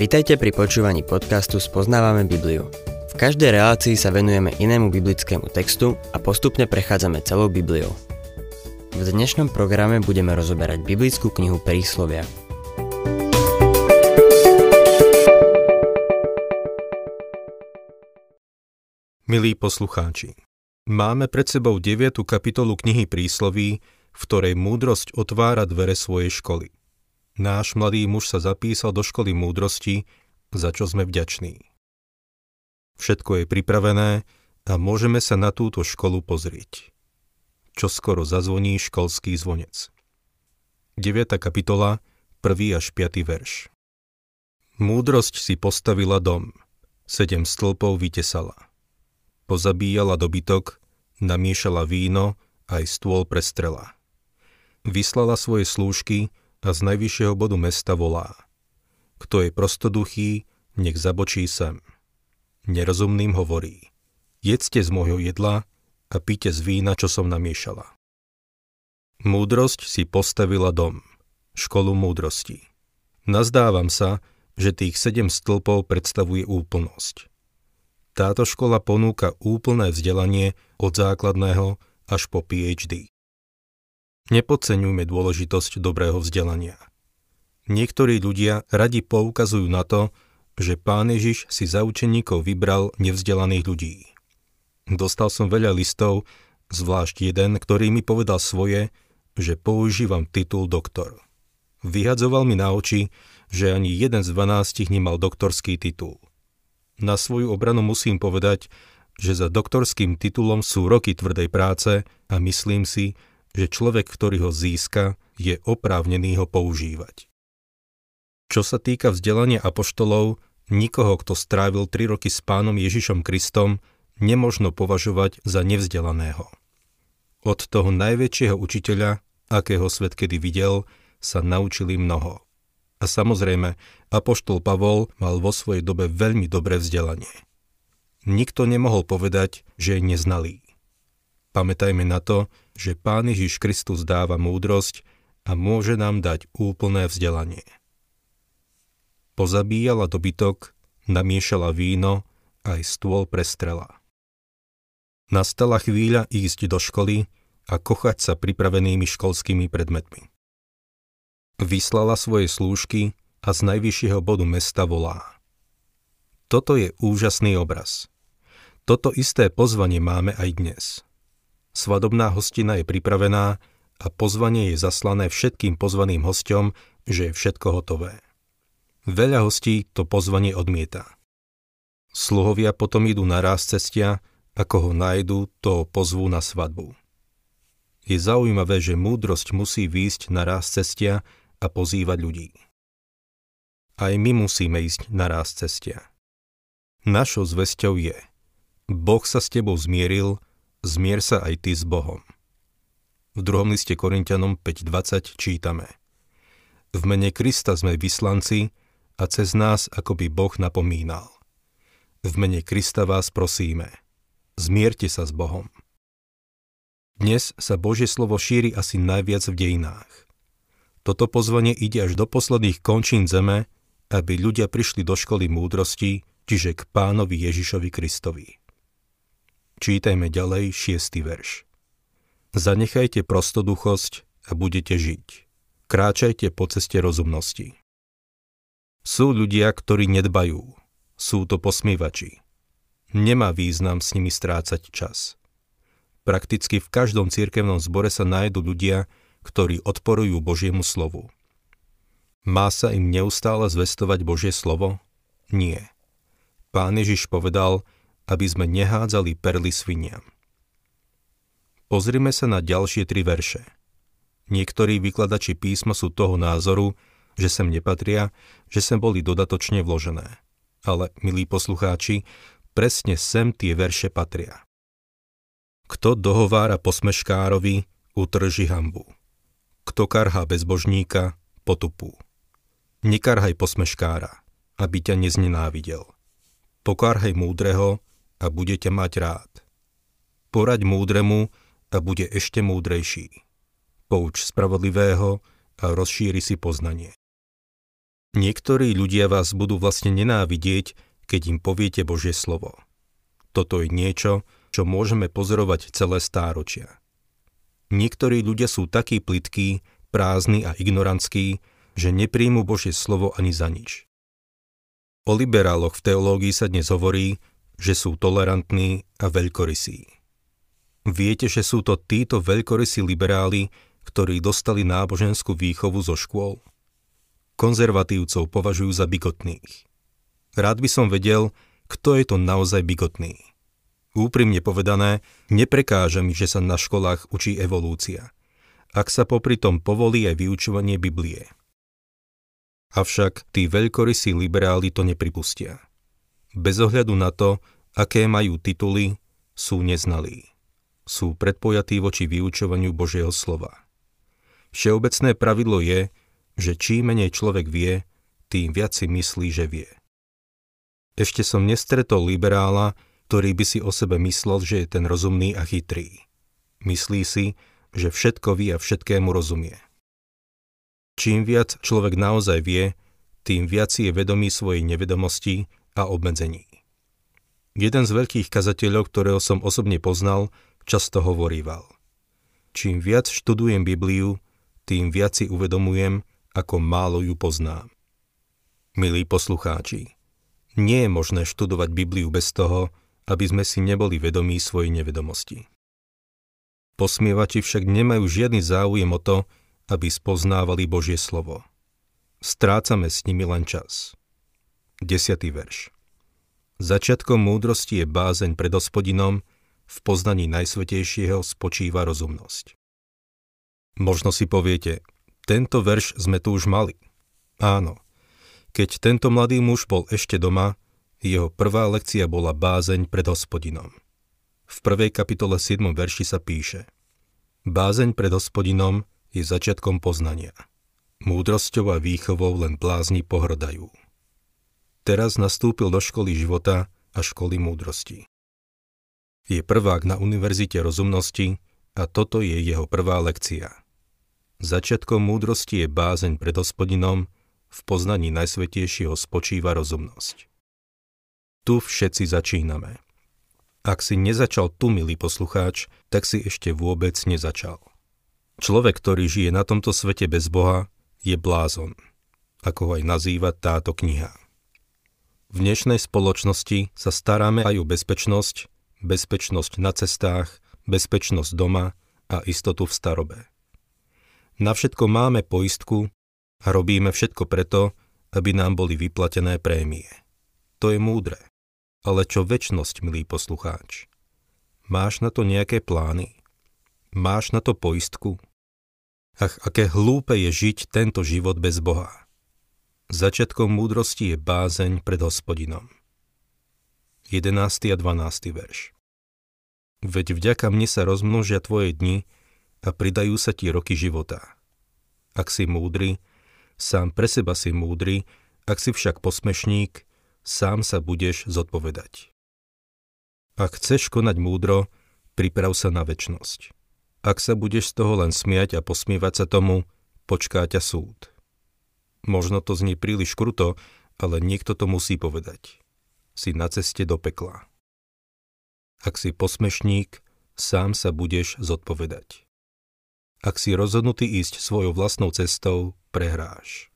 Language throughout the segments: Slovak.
Vitajte pri počúvaní podcastu Spoznávame Bibliu. V každej relácii sa venujeme inému biblickému textu a postupne prechádzame celou Bibliou. V dnešnom programe budeme rozoberať biblickú knihu Príslovia. Milí poslucháči, máme pred sebou 9. kapitolu knihy Prísloví, v ktorej múdrosť otvára dvere svojej školy. Náš mladý muž sa zapísal do školy múdrosti, za čo sme vďační. Všetko je pripravené a môžeme sa na túto školu pozrieť. Čo skoro zazvoní školský zvonec. 9. kapitola, 1. až 5. verš. Múdrosť si postavila dom, sedem stĺpov vytesala. Pozabíjala dobytok, namiešala víno, aj stôl prestrela. Vyslala svoje slúžky a z najvyššieho bodu mesta volá. Kto je prostoduchý, nech zabočí sem. Nerozumným hovorí. Jedzte z môjho jedla a píte z vína, čo som namiešala. Múdrosť si postavila dom, školu múdrosti. Nazdávam sa, že tých sedem stĺpov predstavuje úplnosť. Táto škola ponúka úplné vzdelanie od základného až po PhD. Nepodceňujme dôležitosť dobrého vzdelania. Niektorí ľudia radi poukazujú na to, že pán Ježiš si za učeníkov vybral nevzdelaných ľudí. Dostal som veľa listov, zvlášť jeden, ktorý mi povedal svoje, že používam titul doktor. Vyhadzoval mi na oči, že ani jeden z dvanástich nemal doktorský titul. Na svoju obranu musím povedať, že za doktorským titulom sú roky tvrdej práce a myslím si, že človek, ktorý ho získa, je oprávnený ho používať. Čo sa týka vzdelania apoštolov, nikoho, kto strávil 3 roky s pánom Ježišom Kristom, nemožno považovať za nevzdelaného. Od toho najväčšieho učiteľa, akého svet kedy videl, sa naučili mnoho. A samozrejme, apoštol Pavol mal vo svojej dobe veľmi dobré vzdelanie. Nikto nemohol povedať, že je neznalý. Pamätajme na to, že Pán Ježiš Kristus dáva múdrosť a môže nám dať úplné vzdelanie. Pozabíjala dobytok, namiešala víno, aj stôl prestrela. Nastala chvíľa ísť do školy a kochať sa pripravenými školskými predmetmi. Vyslala svoje slúžky a z najvyššieho bodu mesta volá. Toto je úžasný obraz. Toto isté pozvanie máme aj dnes – Svadobná hostina je pripravená a pozvanie je zaslané všetkým pozvaným hosťom, že je všetko hotové. Veľa hostí to pozvanie odmieta. Sluhovia potom idú na ráz cestia, ako ho nájdu, to pozvú na svadbu. Je zaujímavé, že múdrosť musí výjsť na ráz cestia a pozývať ľudí. Aj my musíme ísť na ráz cestia. Našou zvesťou je Boh sa s tebou zmieril, zmier sa aj ty s Bohom. V druhom liste Korintianom 5.20 čítame V mene Krista sme vyslanci a cez nás akoby Boh napomínal. V mene Krista vás prosíme, zmierte sa s Bohom. Dnes sa Božie slovo šíri asi najviac v dejinách. Toto pozvanie ide až do posledných končín zeme, aby ľudia prišli do školy múdrosti, čiže k pánovi Ježišovi Kristovi. Čítajme ďalej šiestý verš. Zanechajte prostoduchosť a budete žiť. Kráčajte po ceste rozumnosti. Sú ľudia, ktorí nedbajú. Sú to posmievači. Nemá význam s nimi strácať čas. Prakticky v každom cirkevnom zbore sa nájdu ľudia, ktorí odporujú Božiemu slovu. Má sa im neustále zvestovať Božie slovo? Nie. Pán Ježiš povedal, aby sme nehádzali perly sviniam. Pozrime sa na ďalšie tri verše. Niektorí vykladači písma sú toho názoru, že sem nepatria, že sem boli dodatočne vložené. Ale, milí poslucháči, presne sem tie verše patria. Kto dohovára posmeškárovi, utrži hambu. Kto karhá bezbožníka, potupú. Nekarhaj posmeškára, aby ťa neznenávidel. Pokárhaj múdreho, a budete mať rád. Poraď múdremu a bude ešte múdrejší. Pouč spravodlivého a rozšíri si poznanie. Niektorí ľudia vás budú vlastne nenávidieť, keď im poviete Božie slovo. Toto je niečo, čo môžeme pozorovať celé stáročia. Niektorí ľudia sú takí plitkí, prázdni a ignorantskí, že nepríjmu Božie slovo ani za nič. O liberáloch v teológii sa dnes hovorí, že sú tolerantní a veľkorysí. Viete, že sú to títo veľkorysí liberáli, ktorí dostali náboženskú výchovu zo škôl? konzervatívcov považujú za bigotných. Rád by som vedel, kto je to naozaj bigotný. Úprimne povedané, neprekáža mi, že sa na školách učí evolúcia, ak sa popri tom povolí aj vyučovanie Biblie. Avšak tí veľkorysí liberáli to nepripustia. Bez ohľadu na to, aké majú tituly, sú neznalí. Sú predpojatí voči vyučovaniu Božieho slova. Všeobecné pravidlo je, že čím menej človek vie, tým viac si myslí, že vie. Ešte som nestretol liberála, ktorý by si o sebe myslel, že je ten rozumný a chytrý. Myslí si, že všetko vie a všetkému rozumie. Čím viac človek naozaj vie, tým viac je vedomý svojej nevedomosti a obmedzení. Jeden z veľkých kazateľov, ktorého som osobne poznal, často hovoríval. Čím viac študujem Bibliu, tým viac si uvedomujem, ako málo ju poznám. Milí poslucháči, nie je možné študovať Bibliu bez toho, aby sme si neboli vedomí svojej nevedomosti. Posmievači však nemajú žiadny záujem o to, aby spoznávali Božie slovo. Strácame s nimi len čas. 10. verš Začiatkom múdrosti je bázeň pred hospodinom, v poznaní Najsvetejšieho spočíva rozumnosť. Možno si poviete, tento verš sme tu už mali. Áno. Keď tento mladý muž bol ešte doma, jeho prvá lekcia bola bázeň pred hospodinom. V prvej kapitole 7. verši sa píše Bázeň pred hospodinom je začiatkom poznania. Múdrosťou a výchovou len blázni pohrdajú. Teraz nastúpil do školy života a školy múdrosti. Je prvák na Univerzite rozumnosti a toto je jeho prvá lekcia – Začiatkom múdrosti je bázeň pred hospodinom, v poznaní Najsvetejšieho spočíva rozumnosť. Tu všetci začíname. Ak si nezačal tu, milý poslucháč, tak si ešte vôbec nezačal. Človek, ktorý žije na tomto svete bez Boha, je blázon, ako ho aj nazýva táto kniha. V dnešnej spoločnosti sa staráme aj o bezpečnosť, bezpečnosť na cestách, bezpečnosť doma a istotu v starobe. Na všetko máme poistku a robíme všetko preto, aby nám boli vyplatené prémie. To je múdre. Ale čo väčnosť, milý poslucháč? Máš na to nejaké plány? Máš na to poistku? Ach, aké hlúpe je žiť tento život bez Boha. Začiatkom múdrosti je bázeň pred hospodinom. 11. a 12. verš Veď vďaka mne sa rozmnožia tvoje dni a pridajú sa ti roky života. Ak si múdry, sám pre seba si múdry, ak si však posmešník, sám sa budeš zodpovedať. Ak chceš konať múdro, priprav sa na väčnosť. Ak sa budeš z toho len smiať a posmievať sa tomu, počká ťa súd. Možno to znie príliš kruto, ale niekto to musí povedať. Si na ceste do pekla. Ak si posmešník, sám sa budeš zodpovedať. Ak si rozhodnutý ísť svojou vlastnou cestou, prehráš.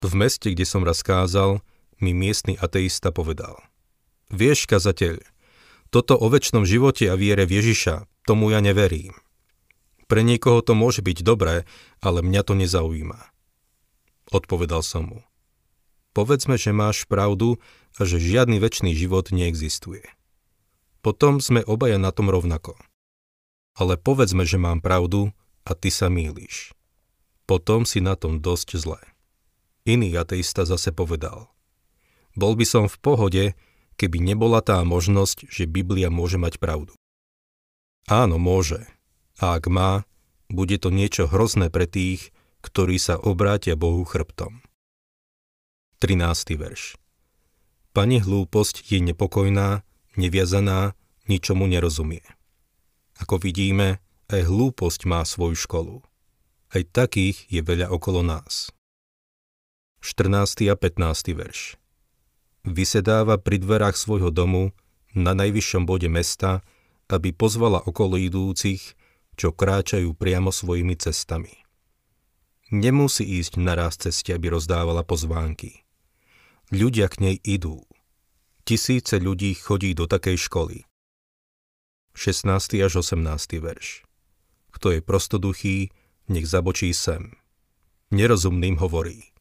V meste, kde som raz kázal, mi miestny ateista povedal. Vieš, kazateľ, toto o väčšnom živote a viere v Ježiša, tomu ja neverím. Pre niekoho to môže byť dobré, ale mňa to nezaujíma. Odpovedal som mu. Povedzme, že máš pravdu a že žiadny väčší život neexistuje. Potom sme obaja na tom rovnako ale povedzme, že mám pravdu a ty sa mýliš. Potom si na tom dosť zle. Iný ateista zase povedal. Bol by som v pohode, keby nebola tá možnosť, že Biblia môže mať pravdu. Áno, môže. A ak má, bude to niečo hrozné pre tých, ktorí sa obrátia Bohu chrbtom. 13. verš Pani hlúposť je nepokojná, neviazaná, ničomu nerozumie. Ako vidíme, aj hlúposť má svoju školu. Aj takých je veľa okolo nás. 14. a 15. verš. Vysedáva pri dverách svojho domu na najvyššom bode mesta, aby pozvala okolo idúcich, čo kráčajú priamo svojimi cestami. Nemusí ísť naraz ceste, aby rozdávala pozvánky. Ľudia k nej idú. Tisíce ľudí chodí do takej školy. 16. až 18. verš. Kto je prostoduchý, nech zabočí sem. Nerozumným hovorí.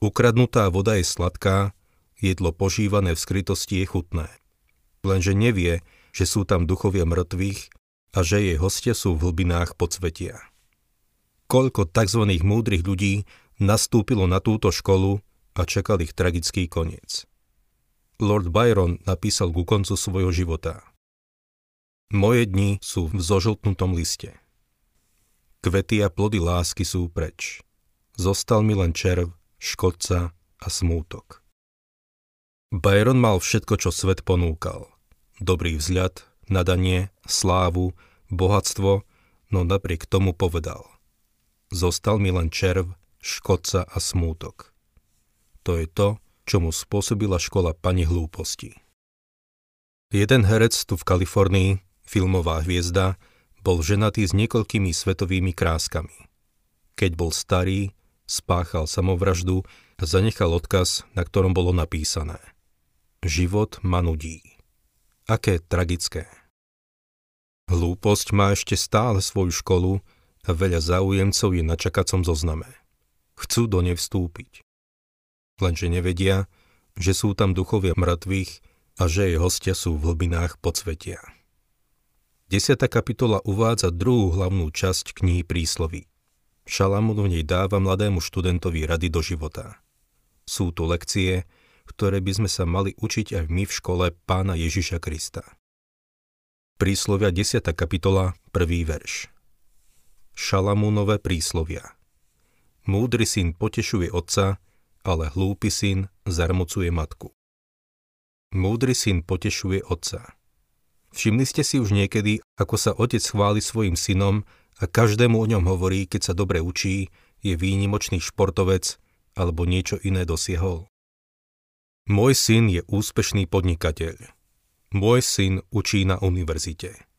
Ukradnutá voda je sladká, jedlo požívané v skrytosti je chutné. Lenže nevie, že sú tam duchovia mŕtvych a že jej hostia sú v hlbinách podsvetia koľko tzv. múdrych ľudí nastúpilo na túto školu a čakal ich tragický koniec. Lord Byron napísal ku koncu svojho života. Moje dni sú v zožltnutom liste. Kvety a plody lásky sú preč. Zostal mi len červ, škodca a smútok. Byron mal všetko, čo svet ponúkal. Dobrý vzľad, nadanie, slávu, bohatstvo, no napriek tomu povedal. Zostal mi len červ, škodca a smútok. To je to, čo mu spôsobila škola pani hlúposti. Jeden herec tu v Kalifornii, filmová hviezda, bol ženatý s niekoľkými svetovými kráskami. Keď bol starý, spáchal samovraždu a zanechal odkaz, na ktorom bolo napísané Život ma nudí. Aké tragické. Hlúposť má ešte stále svoju školu a veľa záujemcov je na čakacom zozname. Chcú do nej vstúpiť. Lenže nevedia, že sú tam duchovia mŕtvych a že jej hostia sú v hlbinách podsvetia. 10. kapitola uvádza druhú hlavnú časť knihy prísloví. Šalamún v nej dáva mladému študentovi rady do života. Sú tu lekcie, ktoré by sme sa mali učiť aj my v škole pána Ježiša Krista. Príslovia 10. kapitola, 1. verš. Šalamúnové príslovia. Múdry syn potešuje otca, ale hlúpy syn zarmocuje matku. Múdry syn potešuje otca. Všimli ste si už niekedy, ako sa otec chváli svojim synom a každému o ňom hovorí, keď sa dobre učí, je výnimočný športovec alebo niečo iné dosiahol? Môj syn je úspešný podnikateľ. Môj syn učí na univerzite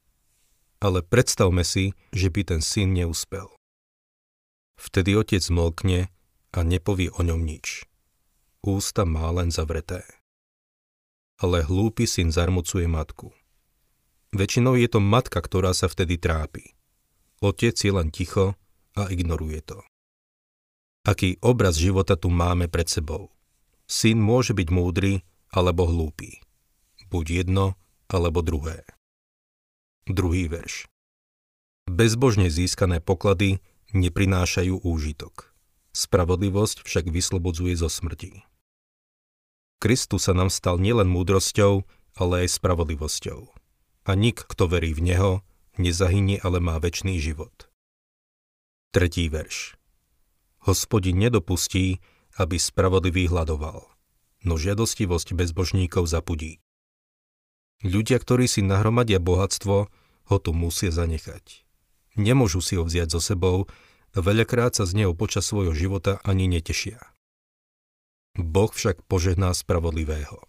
ale predstavme si, že by ten syn neúspel. Vtedy otec zmlkne a nepovie o ňom nič. Ústa má len zavreté. Ale hlúpy syn zarmucuje matku. Väčšinou je to matka, ktorá sa vtedy trápi. Otec je len ticho a ignoruje to. Aký obraz života tu máme pred sebou? Syn môže byť múdry alebo hlúpy. Buď jedno alebo druhé. Druhý verš. Bezbožne získané poklady neprinášajú úžitok. Spravodlivosť však vyslobodzuje zo smrti. Kristus sa nám stal nielen múdrosťou, ale aj spravodlivosťou. A nik, kto verí v Neho, nezahynie, ale má väčší život. Tretí verš. Hospodin nedopustí, aby spravodlivý hľadoval, no žiadostivosť bezbožníkov zapudí. Ľudia, ktorí si nahromadia bohatstvo, ho tu musia zanechať. Nemôžu si ho vziať so sebou, veľakrát sa z neho počas svojho života ani netešia. Boh však požehná spravodlivého.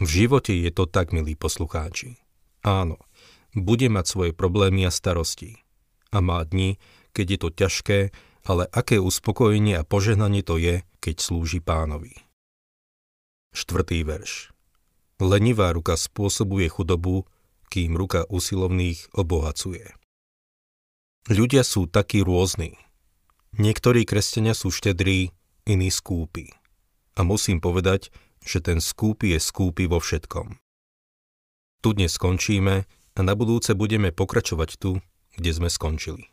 V živote je to tak, milí poslucháči. Áno, bude mať svoje problémy a starosti. A má dni, keď je to ťažké, ale aké uspokojenie a požehnanie to je, keď slúži pánovi. Štvrtý verš. Lenivá ruka spôsobuje chudobu, kým ruka usilovných obohacuje. Ľudia sú takí rôzni. Niektorí kresťania sú štedrí, iní skúpi. A musím povedať, že ten skúpi je skúpi vo všetkom. Tu dnes skončíme a na budúce budeme pokračovať tu, kde sme skončili.